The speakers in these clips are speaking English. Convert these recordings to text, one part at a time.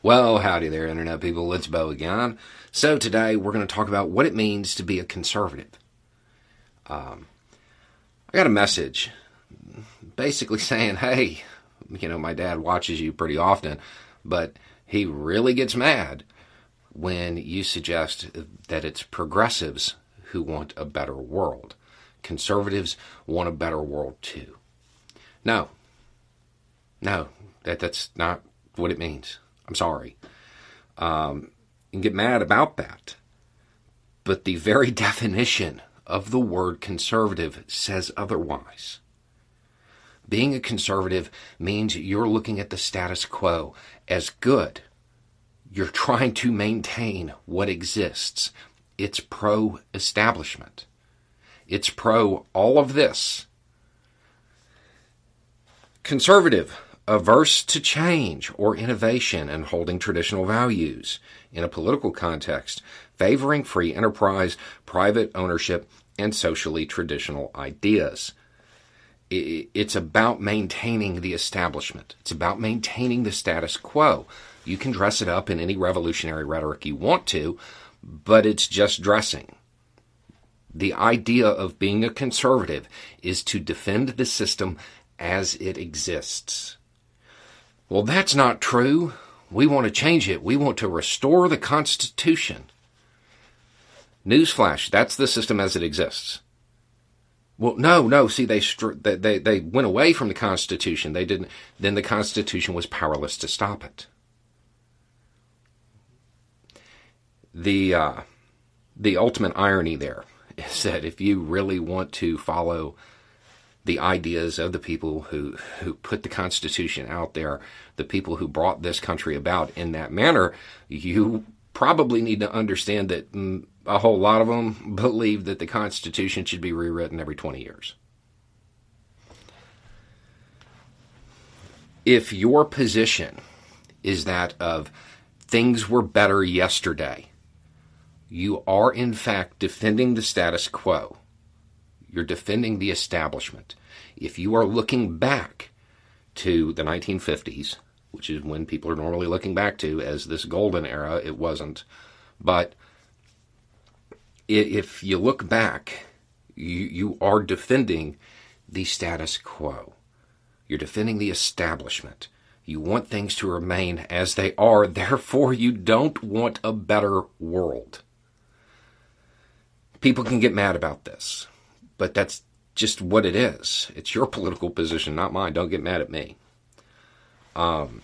Well, howdy there, Internet people. It's Bo again. So, today we're going to talk about what it means to be a conservative. Um, I got a message basically saying, hey, you know, my dad watches you pretty often, but he really gets mad when you suggest that it's progressives who want a better world. Conservatives want a better world too. No, no, that, that's not what it means. I'm sorry. Um, and get mad about that. But the very definition of the word conservative says otherwise. Being a conservative means you're looking at the status quo as good. You're trying to maintain what exists. It's pro establishment. It's pro all of this. Conservative averse to change or innovation and holding traditional values. In a political context, favoring free enterprise, private ownership, and socially traditional ideas. It's about maintaining the establishment. It's about maintaining the status quo. You can dress it up in any revolutionary rhetoric you want to, but it's just dressing. The idea of being a conservative is to defend the system as it exists. Well, that's not true. We want to change it. We want to restore the Constitution. Newsflash, that's the system as it exists. Well, no, no. See, they they they went away from the Constitution. They didn't. Then the Constitution was powerless to stop it. The uh, the ultimate irony there is that if you really want to follow the ideas of the people who, who put the Constitution out there, the people who brought this country about in that manner, you probably need to understand that mm, a whole lot of them believe that the Constitution should be rewritten every 20 years. If your position is that of things were better yesterday, you are in fact defending the status quo. You're defending the establishment. If you are looking back to the 1950s, which is when people are normally looking back to as this golden era, it wasn't. But if you look back, you, you are defending the status quo. You're defending the establishment. You want things to remain as they are, therefore, you don't want a better world. People can get mad about this but that's just what it is. It's your political position, not mine. Don't get mad at me. Um,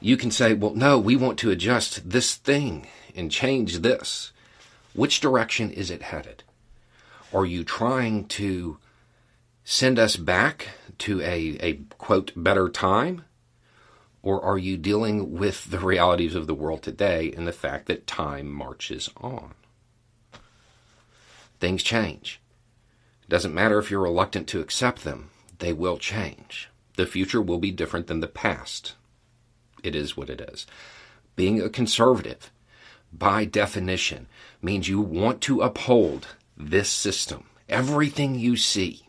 you can say, well, no, we want to adjust this thing and change this. Which direction is it headed? Are you trying to send us back to a, a quote, better time? Or are you dealing with the realities of the world today and the fact that time marches on? Things change. It doesn't matter if you're reluctant to accept them, they will change. The future will be different than the past. It is what it is. Being a conservative, by definition, means you want to uphold this system. Everything you see,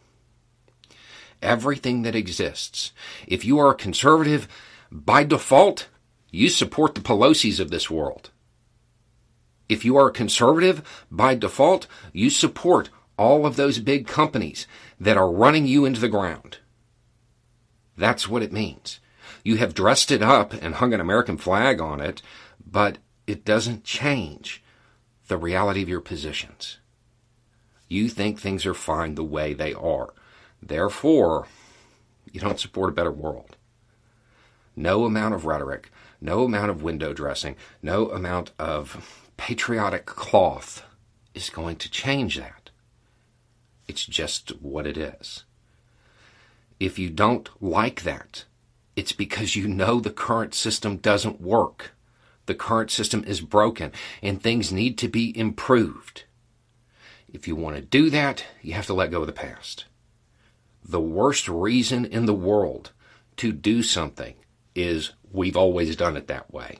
everything that exists. If you are a conservative, by default, you support the Pelosi's of this world. If you are a conservative, by default, you support all of those big companies that are running you into the ground. That's what it means. You have dressed it up and hung an American flag on it, but it doesn't change the reality of your positions. You think things are fine the way they are. Therefore, you don't support a better world. No amount of rhetoric, no amount of window dressing, no amount of patriotic cloth is going to change that. It's just what it is. If you don't like that, It's because you know the current system doesn't work. The current system is broken and things need to be improved. If you want to do that, you have to let go of the past. The worst reason in the world to do something is we've always done it that way.